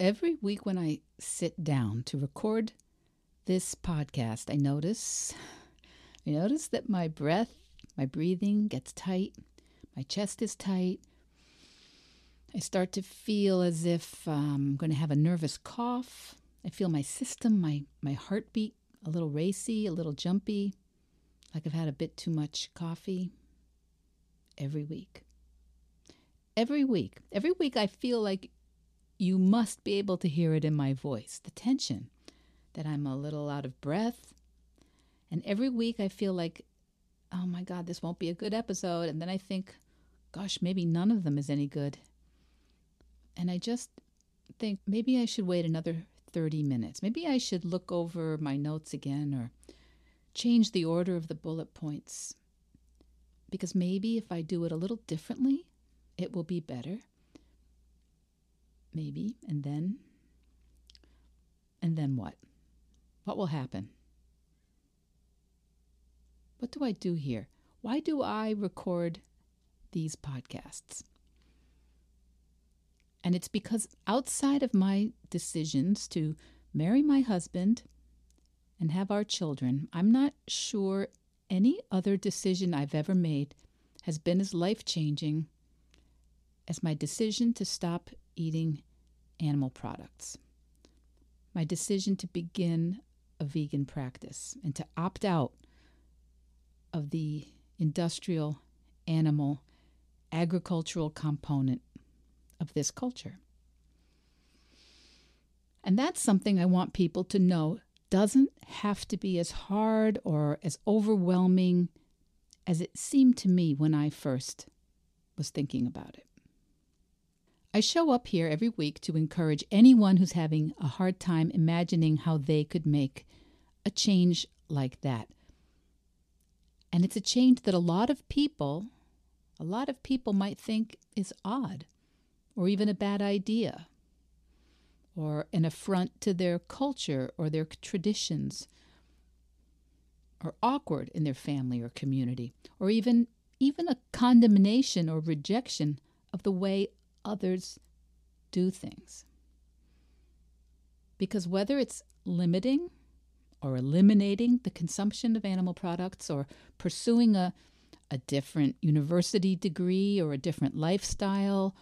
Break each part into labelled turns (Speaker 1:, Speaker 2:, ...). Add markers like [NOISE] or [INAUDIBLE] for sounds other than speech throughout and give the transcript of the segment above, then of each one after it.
Speaker 1: every week when I sit down to record this podcast, I notice I notice that my breath, my breathing gets tight, my chest is tight. I start to feel as if um, I'm going to have a nervous cough. I feel my system, my, my heartbeat a little racy, a little jumpy, like I've had a bit too much coffee every week. Every week. Every week I feel like you must be able to hear it in my voice the tension, that I'm a little out of breath. And every week I feel like, oh my God, this won't be a good episode. And then I think, gosh, maybe none of them is any good. And I just think maybe I should wait another 30 minutes. Maybe I should look over my notes again or change the order of the bullet points. Because maybe if I do it a little differently, it will be better maybe, and then, and then what? What will happen? What do I do here? Why do I record these podcasts? And it's because outside of my decisions to marry my husband and have our children, I'm not sure any other decision I've ever made has been as life changing as my decision to stop eating animal products. My decision to begin a vegan practice and to opt out of the industrial, animal, agricultural component of this culture. And that's something I want people to know doesn't have to be as hard or as overwhelming as it seemed to me when I first was thinking about it. I show up here every week to encourage anyone who's having a hard time imagining how they could make a change like that. And it's a change that a lot of people, a lot of people might think is odd or even a bad idea or an affront to their culture or their traditions or awkward in their family or community or even even a condemnation or rejection of the way others do things. Because whether it's limiting or eliminating the consumption of animal products or pursuing a, a different university degree or a different lifestyle,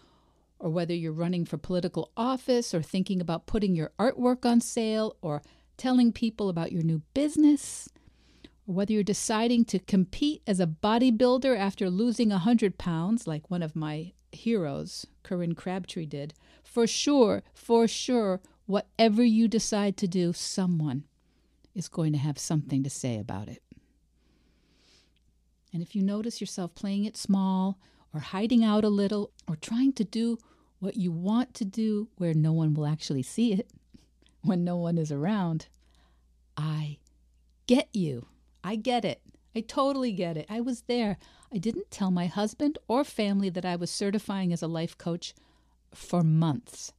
Speaker 1: or whether you're running for political office or thinking about putting your artwork on sale or telling people about your new business, or whether you're deciding to compete as a bodybuilder after losing 100 pounds, like one of my heroes, Corinne Crabtree, did, for sure, for sure, whatever you decide to do, someone is going to have something to say about it. And if you notice yourself playing it small or hiding out a little or trying to do what you want to do where no one will actually see it, [LAUGHS] when no one is around, I get you. I get it. I totally get it. I was there. I didn't tell my husband or family that I was certifying as a life coach for months.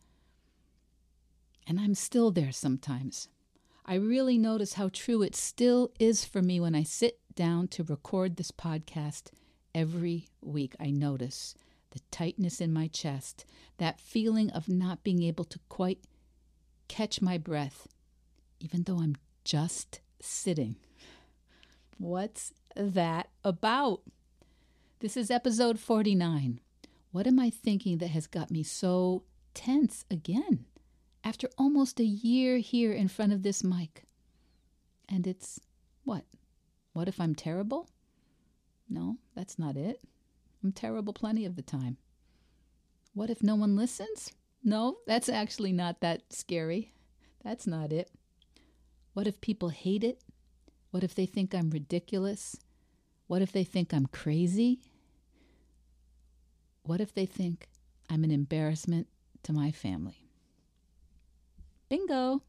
Speaker 1: And I'm still there sometimes. I really notice how true it still is for me when I sit down to record this podcast every week. I notice the tightness in my chest, that feeling of not being able to quite catch my breath, even though I'm just sitting. What's that about? This is episode 49. What am I thinking that has got me so tense again after almost a year here in front of this mic? And it's what? What if I'm terrible? No, that's not it. I'm terrible plenty of the time. What if no one listens? No, that's actually not that scary. That's not it. What if people hate it? What if they think I'm ridiculous? What if they think I'm crazy? What if they think I'm an embarrassment to my family? Bingo!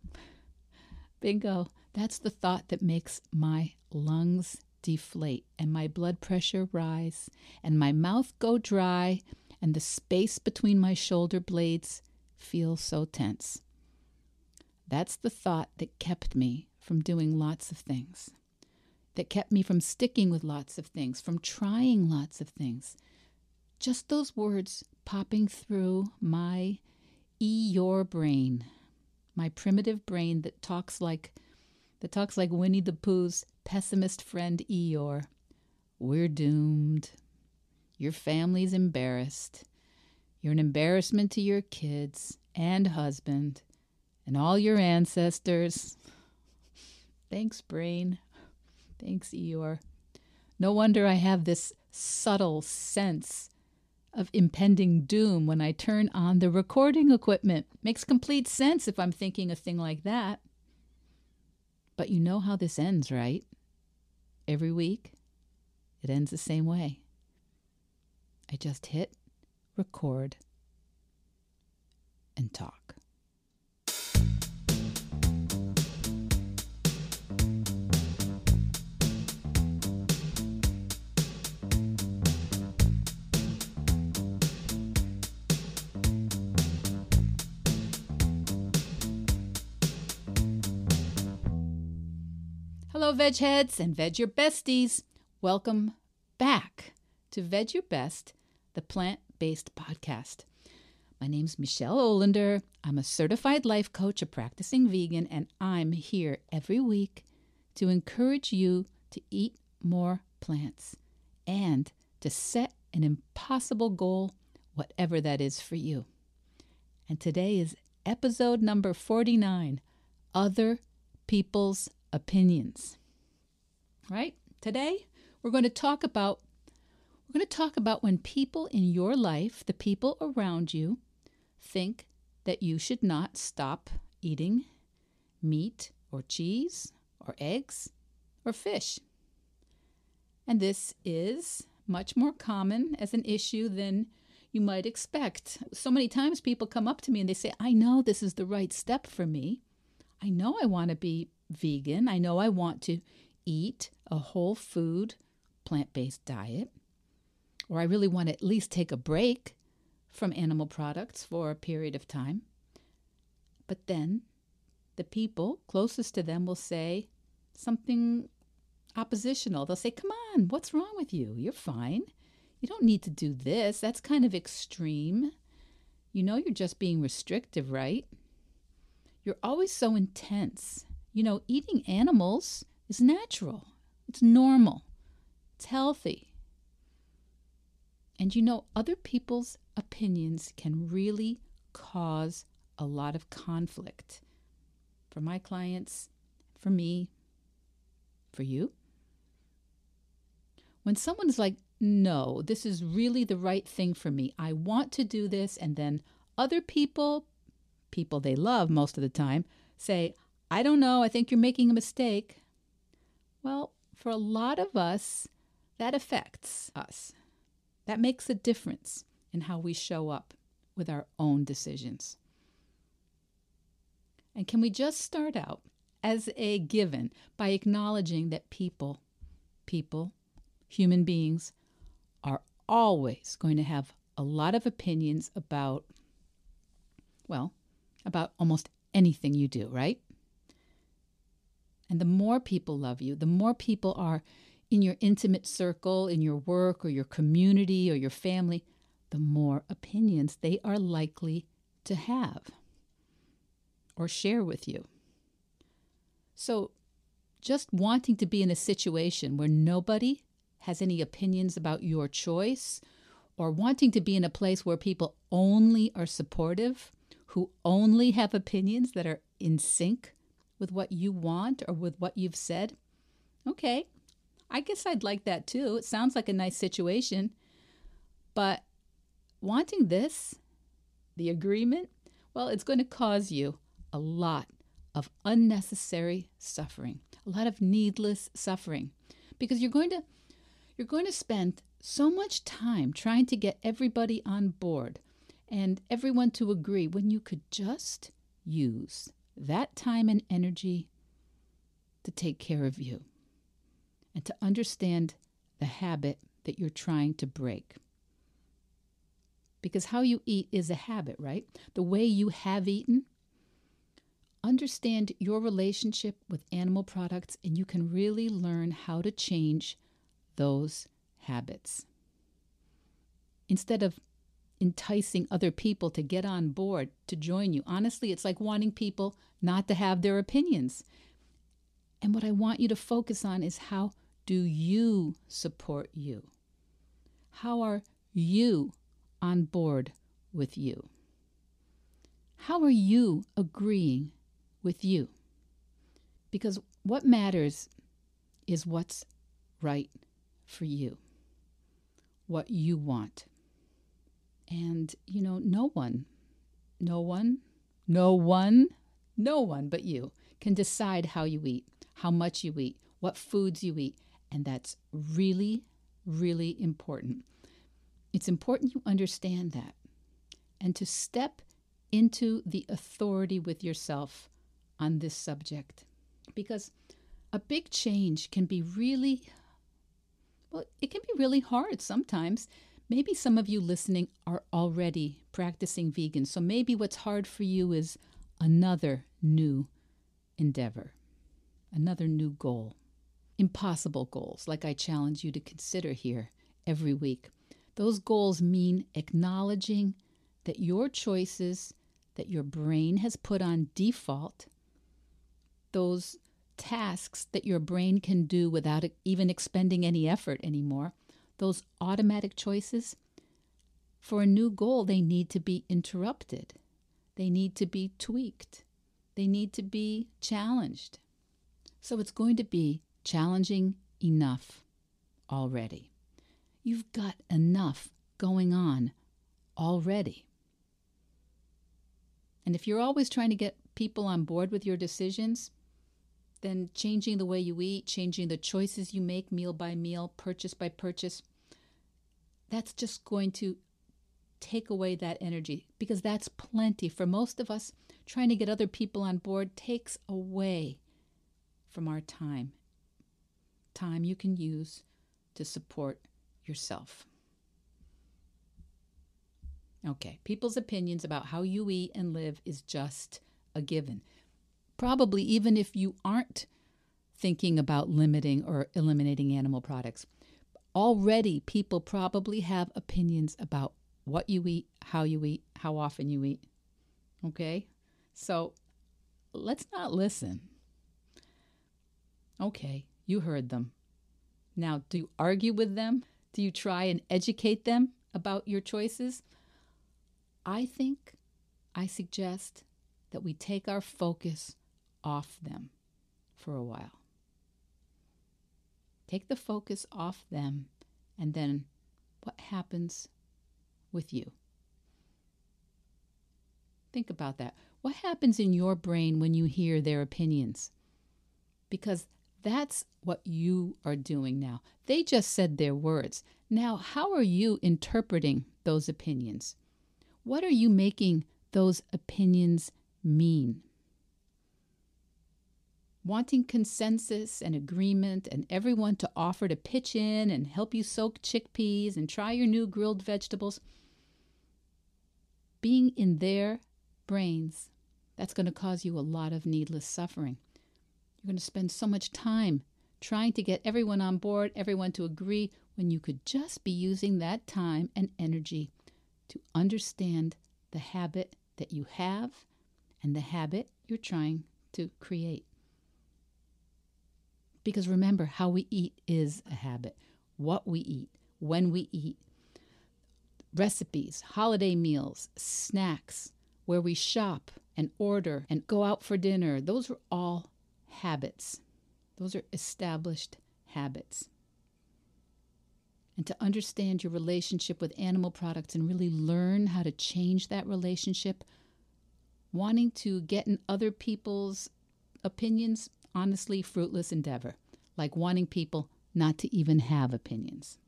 Speaker 1: Bingo. That's the thought that makes my lungs deflate and my blood pressure rise and my mouth go dry and the space between my shoulder blades feel so tense. That's the thought that kept me from doing lots of things, that kept me from sticking with lots of things, from trying lots of things, just those words popping through my Eeyore brain, my primitive brain that talks like that talks like Winnie the Pooh's pessimist friend Eeyore. We're doomed. Your family's embarrassed. You're an embarrassment to your kids and husband and all your ancestors. Thanks, brain. Thanks, Eeyore. No wonder I have this subtle sense of impending doom when I turn on the recording equipment. Makes complete sense if I'm thinking a thing like that. But you know how this ends, right? Every week, it ends the same way. I just hit record and talk. Hello, veg heads and veg your besties. Welcome back to Veg Your Best, the plant based podcast. My name's Michelle Olander. I'm a certified life coach, a practicing vegan, and I'm here every week to encourage you to eat more plants and to set an impossible goal, whatever that is for you. And today is episode number 49 Other People's opinions. Right? Today, we're going to talk about we're going to talk about when people in your life, the people around you, think that you should not stop eating meat or cheese or eggs or fish. And this is much more common as an issue than you might expect. So many times people come up to me and they say, I know this is the right step for me. I know I want to be vegan. I know I want to eat a whole food, plant based diet. Or I really want to at least take a break from animal products for a period of time. But then the people closest to them will say something oppositional. They'll say, Come on, what's wrong with you? You're fine. You don't need to do this. That's kind of extreme. You know, you're just being restrictive, right? You're always so intense. You know, eating animals is natural, it's normal, it's healthy. And you know, other people's opinions can really cause a lot of conflict for my clients, for me, for you. When someone is like, no, this is really the right thing for me, I want to do this, and then other people, people they love most of the time, say, I don't know, I think you're making a mistake. Well, for a lot of us, that affects us. That makes a difference in how we show up with our own decisions. And can we just start out as a given by acknowledging that people, people, human beings, are always going to have a lot of opinions about, well, about almost anything you do, right? And the more people love you, the more people are in your intimate circle, in your work or your community or your family, the more opinions they are likely to have or share with you. So, just wanting to be in a situation where nobody has any opinions about your choice, or wanting to be in a place where people only are supportive, who only have opinions that are in sync with what you want or with what you've said, okay, I guess I'd like that too. It sounds like a nice situation. But wanting this, the agreement, well, it's going to cause you a lot of unnecessary suffering, a lot of needless suffering because you're going to you're going to spend so much time trying to get everybody on board and everyone to agree when you could just use that time and energy to take care of you and to understand the habit that you're trying to break. Because how you eat is a habit, right? The way you have eaten. Understand your relationship with animal products, and you can really learn how to change those habits. Instead of enticing other people to get on board to join you. Honestly, it's like wanting people not to have their opinions. And what I want you to focus on is how do you support you? How are you on board with you? How are you agreeing with you? Because what matters is what's right for you, what you want. And, you know, no one, no one, no one, no one but you can decide how you eat, how much you eat, what foods you eat. And that's really, really important. It's important you understand that and to step into the authority with yourself on this subject. Because a big change can be really, well, it can be really hard sometimes Maybe some of you listening are already practicing vegan, so maybe what's hard for you is another new endeavor, another new goal. Impossible goals, like I challenge you to consider here every week. Those goals mean acknowledging that your choices that your brain has put on default, those tasks that your brain can do without even expending any effort anymore, those automatic choices, for a new goal, they need to be interrupted. They need to be tweaked. They need to be challenged. So it's going to be challenging enough already. You've got enough going on already. And if you're always trying to get people on board with your decisions, then changing the way you eat, changing the choices you make meal by meal, purchase by purchase, that's just going to take away that energy because that's plenty. For most of us, trying to get other people on board takes away from our time. Time you can use to support yourself. Okay, people's opinions about how you eat and live is just a given probably even if you aren't thinking about limiting or eliminating animal products. Already, people probably have opinions about what you eat, how you eat, how often you eat. Okay? So let's not listen. Okay, you heard them. Now, do you argue with them? Do you try and educate them about your choices? I think, I suggest that we take our focus off them for a while. Take the focus off them, and then what happens with you? Think about that. What happens in your brain when you hear their opinions? Because that's what you are doing now. They just said their words. Now, how are you interpreting those opinions? What are you making those opinions mean? Wanting consensus and agreement and everyone to offer to pitch in and help you soak chickpeas and try your new grilled vegetables. Being in their brains, that's going to cause you a lot of needless suffering. You're going to spend so much time trying to get everyone on board, everyone to agree, when you could just be using that time and energy to understand the habit that you have and the habit you're trying to create. Because remember, how we eat is a habit. What we eat, when we eat, recipes, holiday meals, snacks, where we shop and order and go out for dinner, those are all habits. Those are established habits. And to understand your relationship with animal products and really learn how to change that relationship, wanting to get in other people's opinions honestly fruitless endeavor, like wanting people not to even have opinions.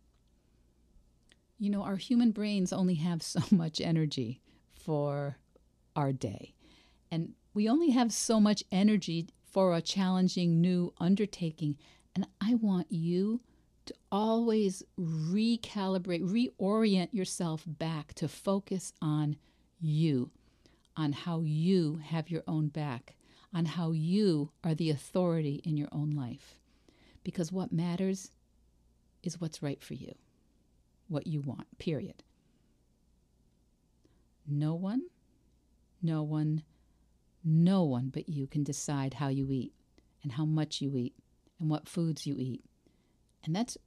Speaker 1: You know, our human brains only have so [LAUGHS] much energy for our day, and we only have so much energy for a challenging new undertaking. And I want you to always recalibrate, reorient yourself back to focus on you, on how you have your own back on how you are the authority in your own life. Because what matters is what's right for you, what you want, period. No one, no one, no one but you can decide how you eat and how much you eat and what foods you eat. And that's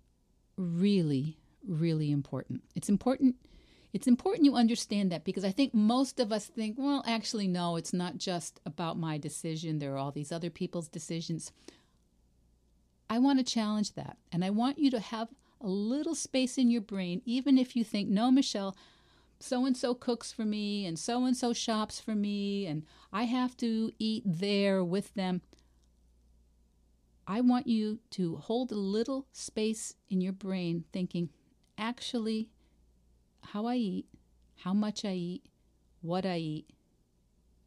Speaker 1: really, really important. It's important. It's important you understand that because I think most of us think, well, actually, no, it's not just about my decision. There are all these other people's decisions. I want to challenge that. And I want you to have a little space in your brain, even if you think, no, Michelle, so and so cooks for me and so and so shops for me and I have to eat there with them. I want you to hold a little space in your brain thinking, actually, how I eat, how much I eat, what I eat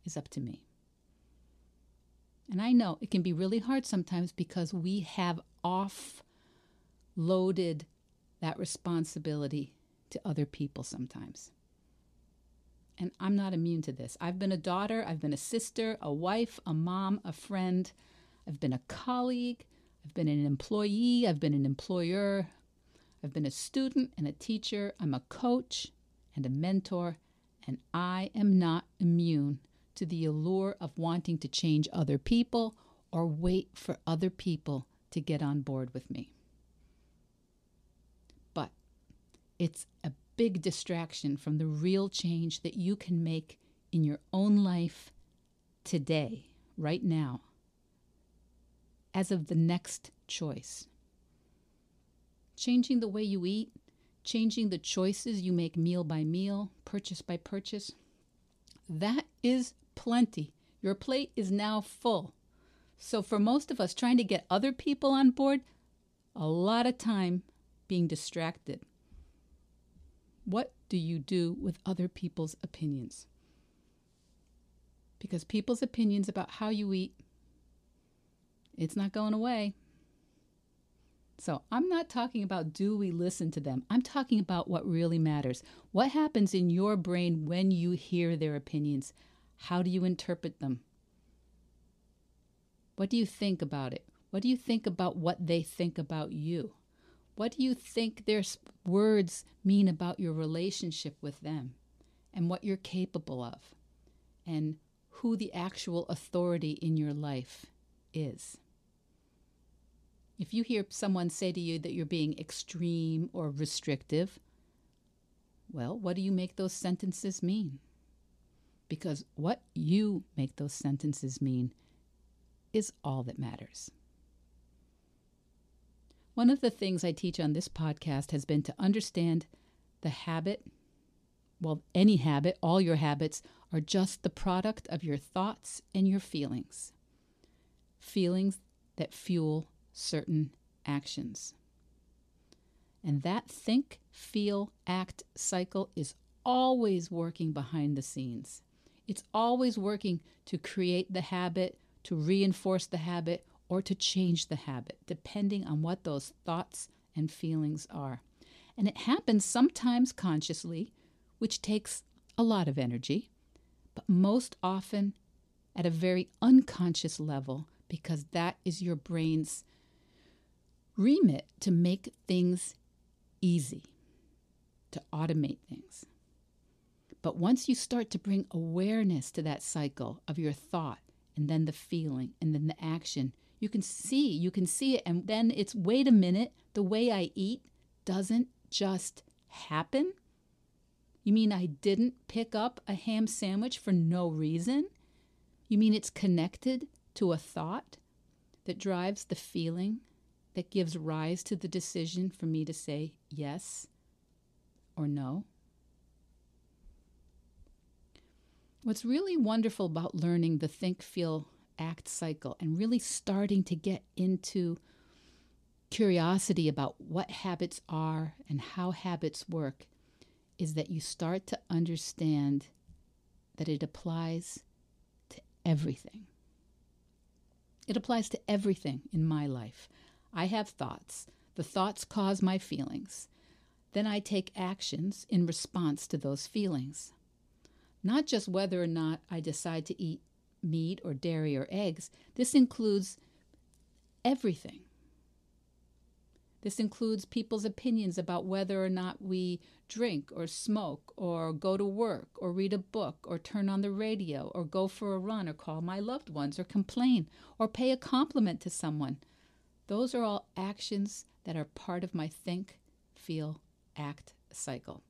Speaker 1: is up to me. And I know it can be really hard sometimes because we have off loaded that responsibility to other people sometimes. And I'm not immune to this. I've been a daughter, I've been a sister, a wife, a mom, a friend, I've been a colleague, I've been an employee, I've been an employer, I've been a student and a teacher, I'm a coach and a mentor, and I am not immune to the allure of wanting to change other people or wait for other people to get on board with me. But it's a big distraction from the real change that you can make in your own life today, right now as of the next choice. Changing the way you eat, changing the choices you make meal by meal, purchase by purchase, that is plenty. Your plate is now full. So, for most of us, trying to get other people on board, a lot of time being distracted. What do you do with other people's opinions? Because people's opinions about how you eat, it's not going away. So I'm not talking about do we listen to them. I'm talking about what really matters. What happens in your brain when you hear their opinions? How do you interpret them? What do you think about it? What do you think about what they think about you? What do you think their words mean about your relationship with them and what you're capable of and who the actual authority in your life is? If you hear someone say to you that you're being extreme or restrictive, well, what do you make those sentences mean? Because what you make those sentences mean is all that matters. One of the things I teach on this podcast has been to understand the habit. Well, any habit, all your habits are just the product of your thoughts and your feelings. Feelings that fuel certain actions. And that think, feel, act cycle is always working behind the scenes. It's always working to create the habit, to reinforce the habit, or to change the habit, depending on what those thoughts and feelings are. And it happens sometimes consciously, which takes a lot of energy, but most often at a very unconscious level, because that is your brain's remit to make things easy, to automate things. But once you start to bring awareness to that cycle of your thought and then the feeling and then the action, you can see, you can see it. And then it's wait a minute, the way I eat doesn't just happen. You mean I didn't pick up a ham sandwich for no reason? You mean it's connected to a thought that drives the feeling that gives rise to the decision for me to say yes or no? What's really wonderful about learning the think, feel, act cycle and really starting to get into curiosity about what habits are and how habits work is that you start to understand that it applies to everything. It applies to everything in my life. I have thoughts. The thoughts cause my feelings. Then I take actions in response to those feelings. Not just whether or not I decide to eat meat or dairy or eggs, this includes everything. This includes people's opinions about whether or not we drink or smoke or go to work or read a book or turn on the radio or go for a run or call my loved ones or complain or pay a compliment to someone. Those are all actions that are part of my think, feel, act cycle.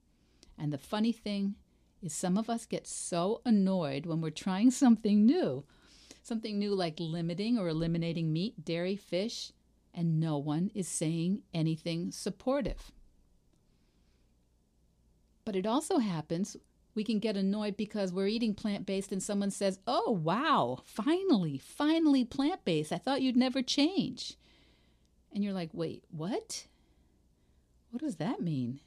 Speaker 1: And the funny thing is, some of us get so annoyed when we're trying [LAUGHS] something new, something new like limiting or eliminating meat, dairy, fish, and no one is saying anything supportive. But it also happens we can get annoyed because we're eating plant based and someone says, Oh, wow, finally, finally plant based. I thought you'd never change. And you're like, Wait, what? What does that mean?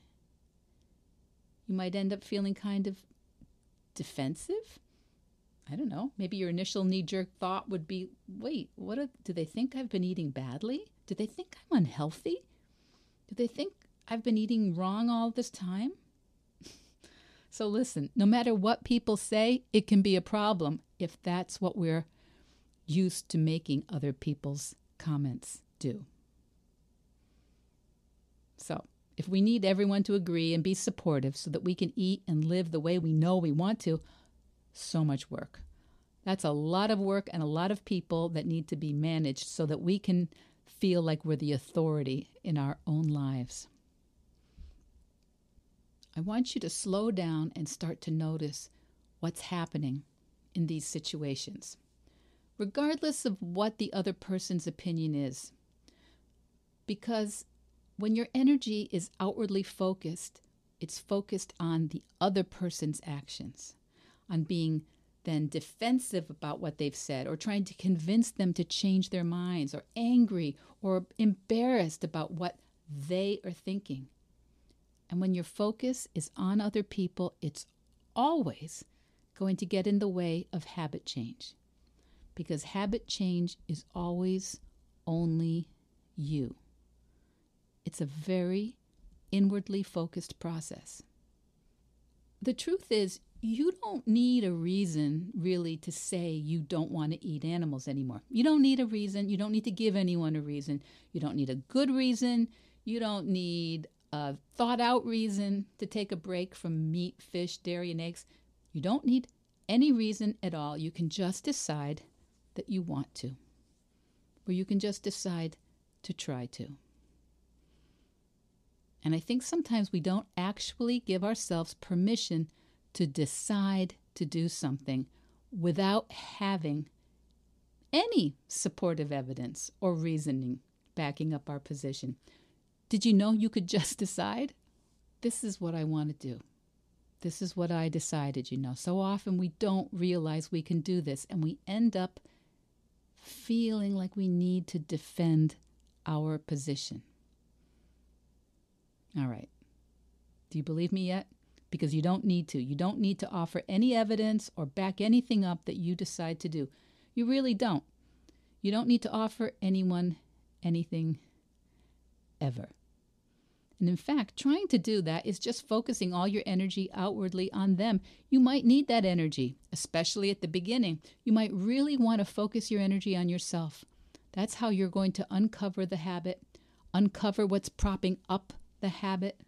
Speaker 1: You might end up feeling kind of defensive. I don't know. Maybe your initial knee jerk thought would be wait, what do they think I've been eating badly? Do they think I'm unhealthy? Do they think I've been eating wrong all this time? [LAUGHS] so listen, no matter what people say, it can be a problem if that's what we're used to making other people's comments do. So, if we need everyone to agree and be supportive so that we can eat and live the way we know we want to, so much work. That's a lot of work and a lot of people that need to be managed so that we can feel like we're the authority in our own lives. I want you to slow down and start to notice what's happening in these situations, regardless of what the other person's opinion is. Because when your energy is outwardly focused, it's focused on the other person's actions, on being then defensive about what they've said or trying to convince them to change their minds or angry or embarrassed about what they are thinking. And when your focus is on other people, it's always going to get in the way of habit change. Because habit change is always only you. It's a very inwardly focused process. The truth is, you don't need a reason really to say you don't want to eat animals anymore. You don't need a reason. You don't need to give anyone a reason. You don't need a good reason. You don't need a thought out reason to take a break from meat, fish, dairy, and eggs. You don't need any reason at all. You can just decide that you want to, or you can just decide to try to. And I think sometimes we don't actually give ourselves permission to decide to do something without having any supportive evidence or reasoning backing up our position. Did you know you could [LAUGHS] just decide? This is what I want to do. This is what I decided, you know. So often we don't realize we can do this and we end up feeling like we need to defend our position. All right. Do you believe me yet? Because you don't need to. You don't need to offer any evidence or back anything up that you decide to do. You really don't. You don't need to offer anyone anything ever. And in fact, trying to do that is just focusing all your energy outwardly on them. You might need that energy, especially at the beginning. You might really want to focus your energy on yourself. That's how you're going to uncover the habit, uncover what's propping up the habit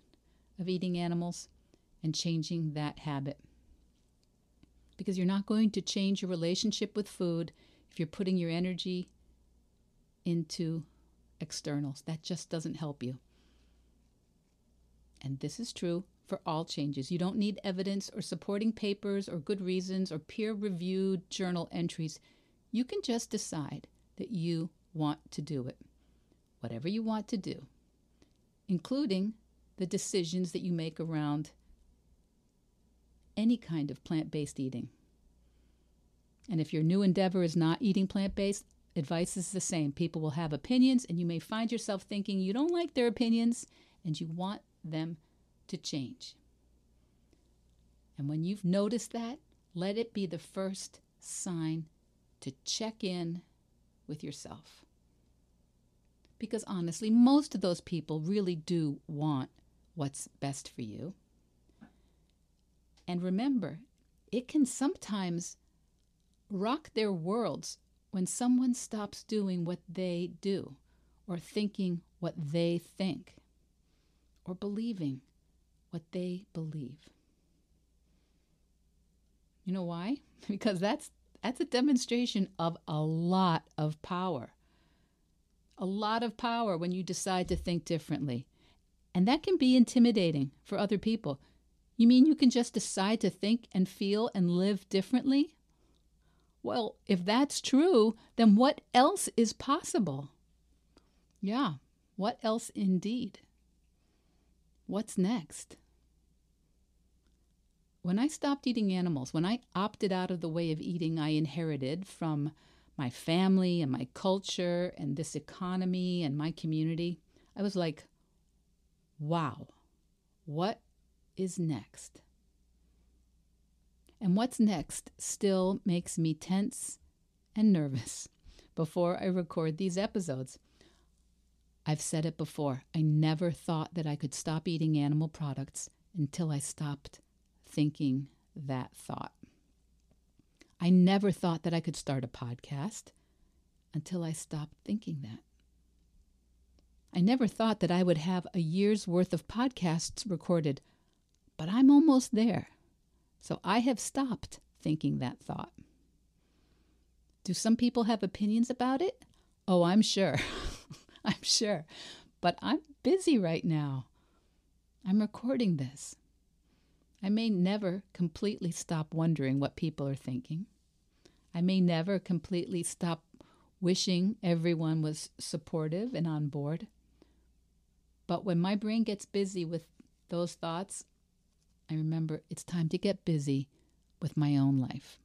Speaker 1: of eating animals and changing that habit. Because you're not going to change your relationship with food if you're putting your energy into externals. That just doesn't help you. And this is true for all changes. You don't need evidence or supporting papers or good reasons or peer reviewed journal entries. You can just decide that you want to do it. Whatever you want to do including the decisions that you make around any kind of plant based eating. And if your new endeavor is not eating plant based, advice is the same. People will have opinions, and you may find yourself thinking you don't like their opinions and you want them to change. And when you've noticed that, let it be the first sign to check in with yourself. Because honestly, most of those people really do want what's best for you. And remember, it can sometimes rock their worlds when someone stops doing what they do, or thinking what they think, or believing what they believe. You know why? [LAUGHS] Because that's that's a demonstration of a lot of power. A lot of power when you decide to think differently. And that can be intimidating for other people. You mean you can just decide to think and feel and live differently? Well, if that's true, then what else is possible? Yeah, what else indeed? What's next? When I stopped eating animals, when I opted out of the way of eating I inherited from my family and my culture and this economy and my community, I was like, wow, what is next? And what's next still makes me tense and nervous [LAUGHS] before I record these episodes. I've said it before. I never thought that I could stop eating animal products until I stopped thinking that thought. I never thought that I could start a podcast until I stopped thinking that. I never thought that I would have a year's worth of podcasts recorded, but I'm almost there. So I have stopped thinking that thought. Do some people have opinions about it? Oh, I'm sure. [LAUGHS] I'm sure. But I'm busy right now. I'm recording this. I may never completely stop wondering what people are thinking. I may never completely stop wishing everyone was supportive and on board. But when my brain gets busy with those thoughts, I remember it's time to get busy with my own life.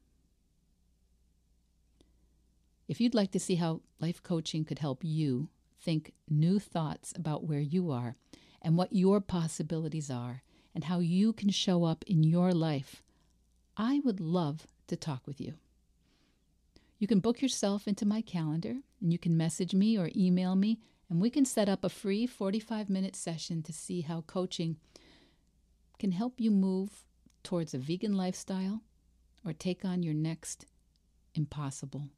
Speaker 1: If you'd like to see how life coaching could help you think new thoughts about where you are and what your possibilities are and how you can show up in your life, I would love to talk with you. You can book yourself into my calendar and you can message me or email me, and we can set up a free 45 minute session to see how coaching can help you move towards a vegan lifestyle or take on your next impossible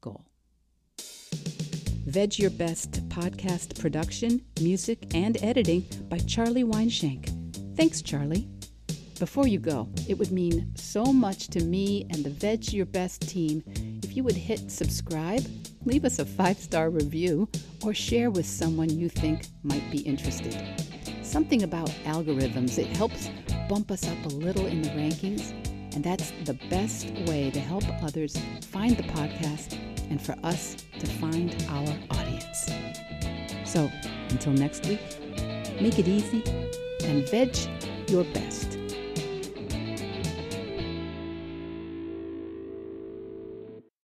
Speaker 1: goal. Veg Your Best podcast production, music, and editing by Charlie Weinshank. Thanks, Charlie. Before you go, it would mean so much to me and the Veg Your Best team if you would hit subscribe, leave us a five star review, or share with someone you think might be interested something about algorithms. It helps bump us up a little in the rankings, and that's the best way to help others find the podcast and for us to find our audience. So, until next week, make it easy and veg your best.